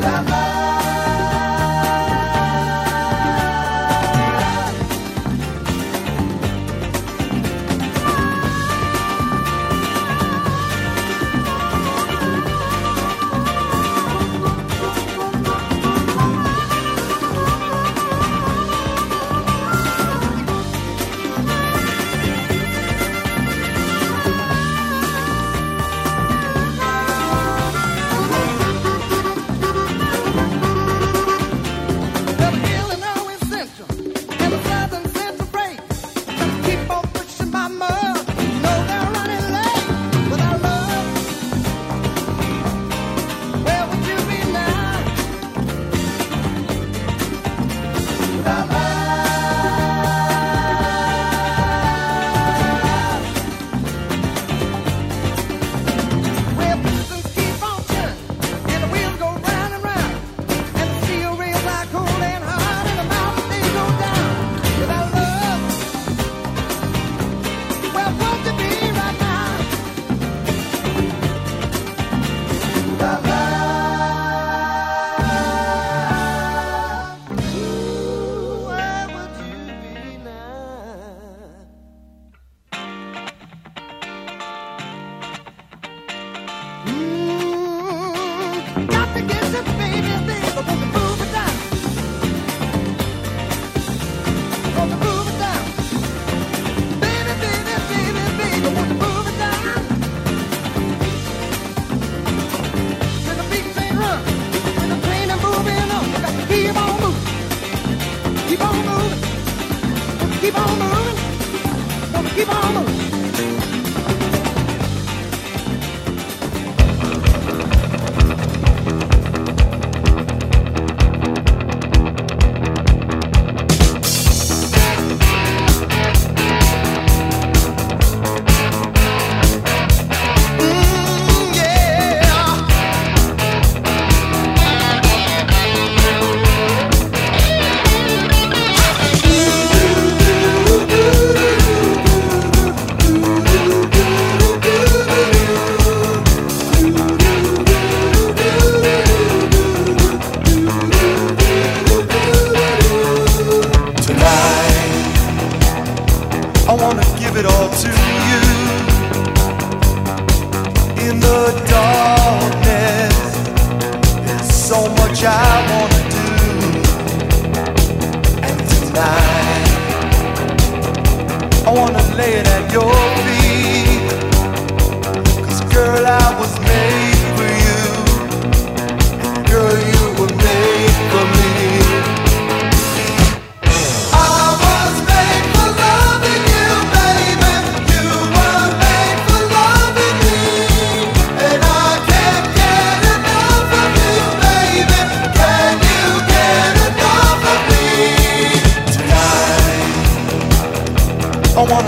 Love. I wanna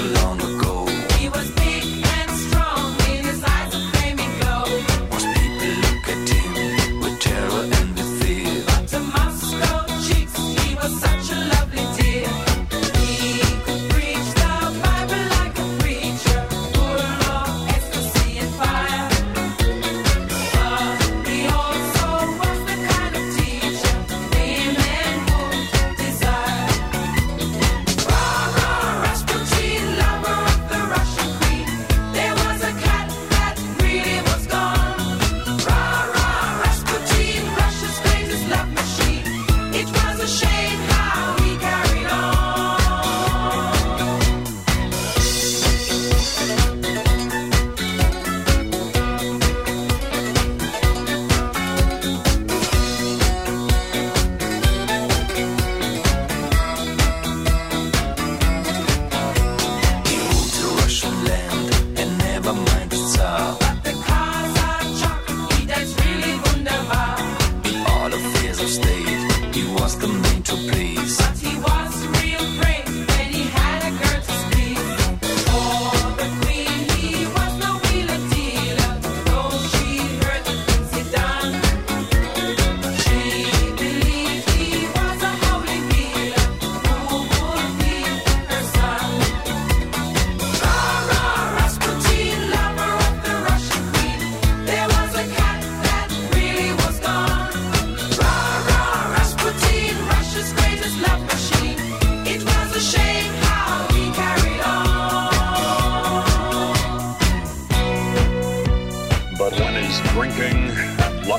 so long ago.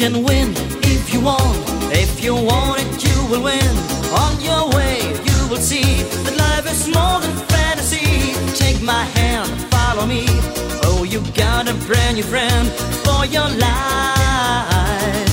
can win if you want. If you want it, you will win. On your way, you will see that life is more than fantasy. Take my hand, follow me. Oh, you got a brand new friend for your life.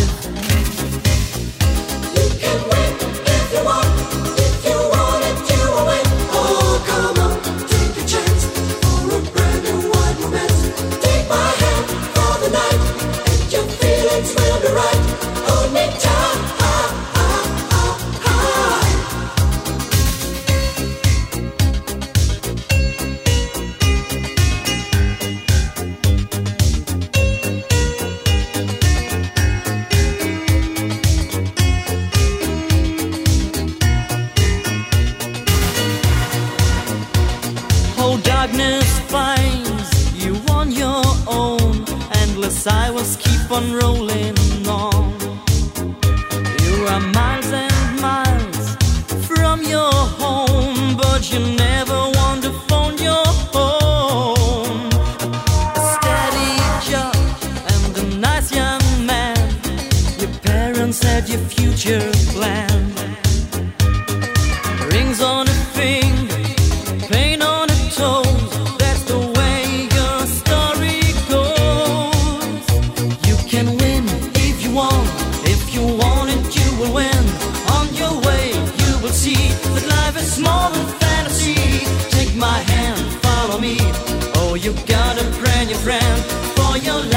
You gotta pray your friend for your life.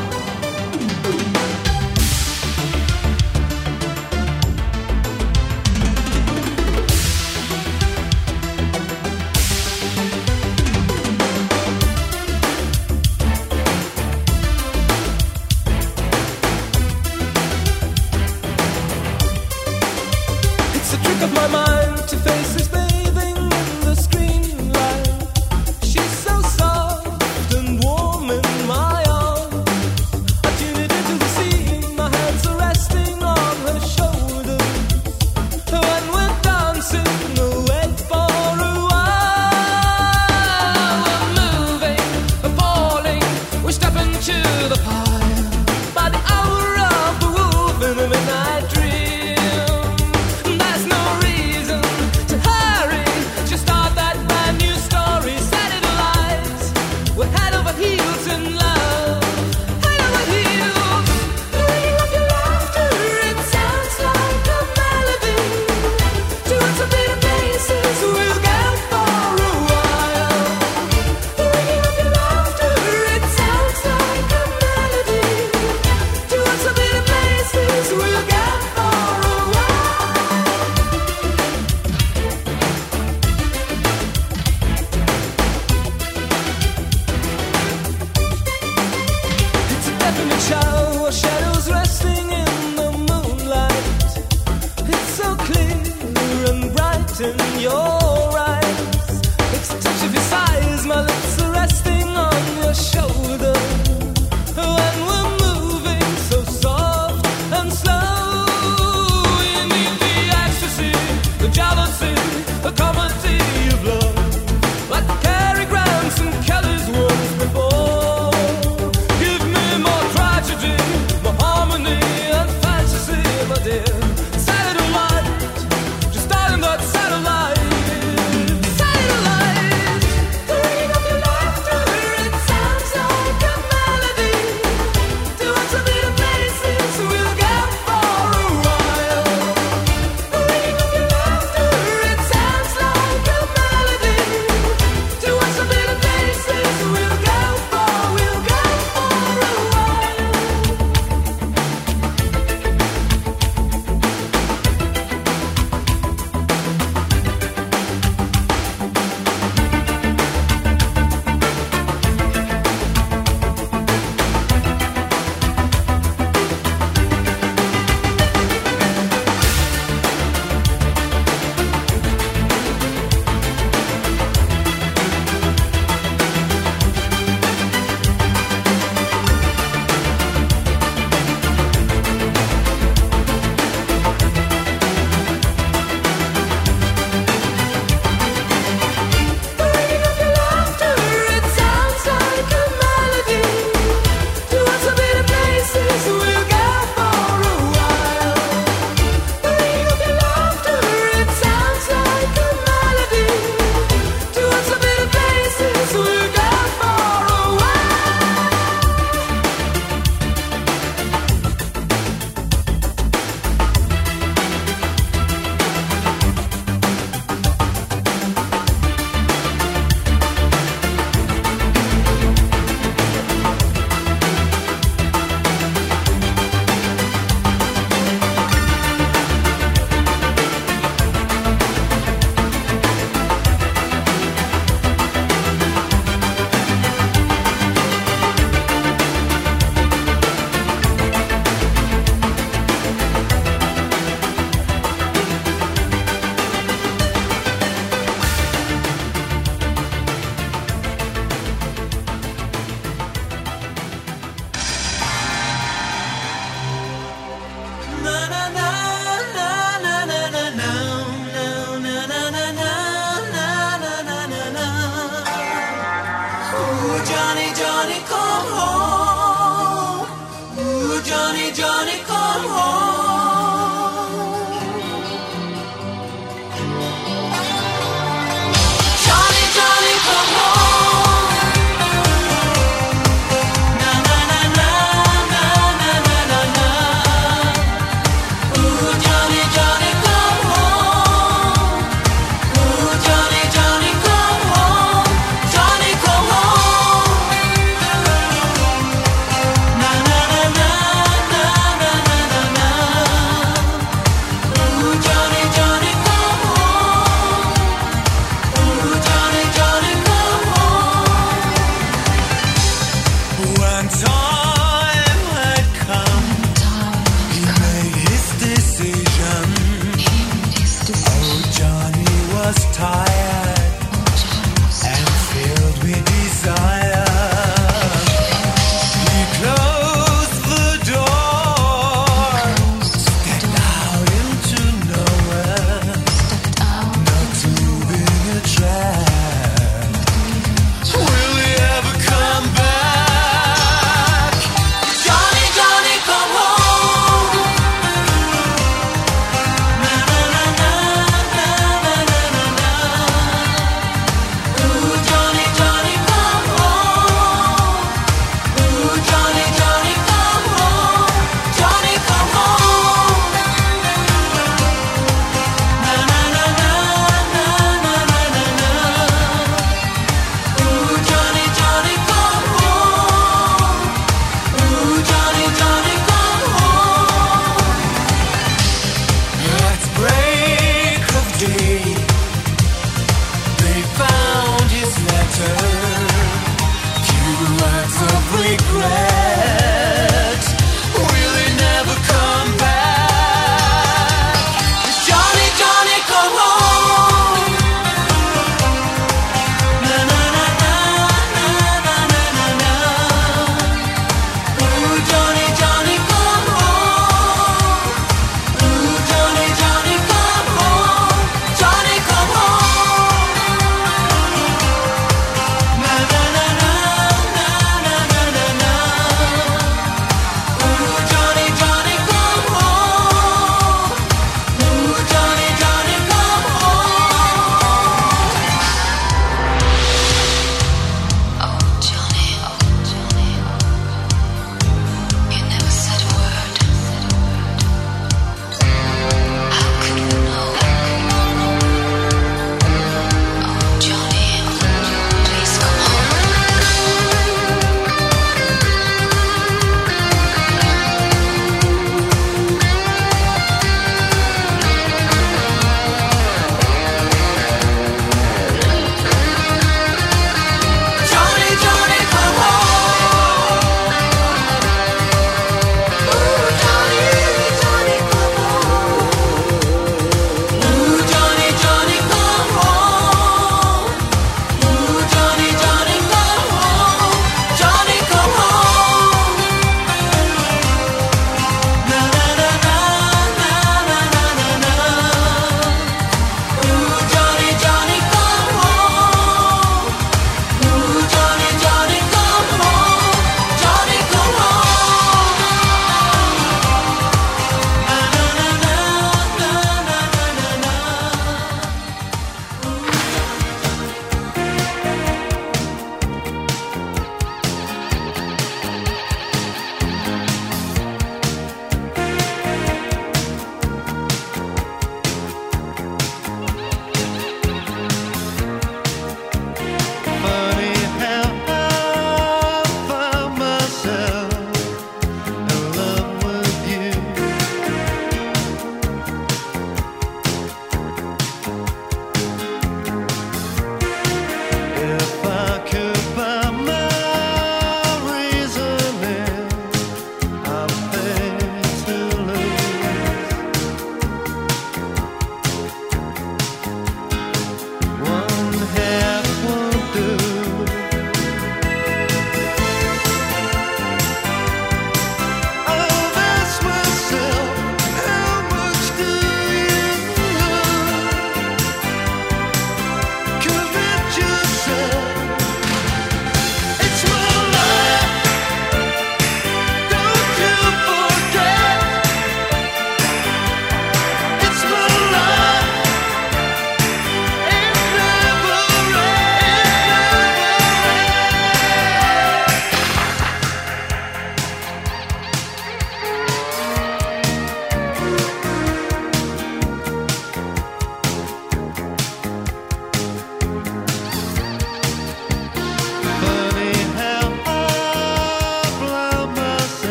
come home.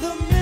the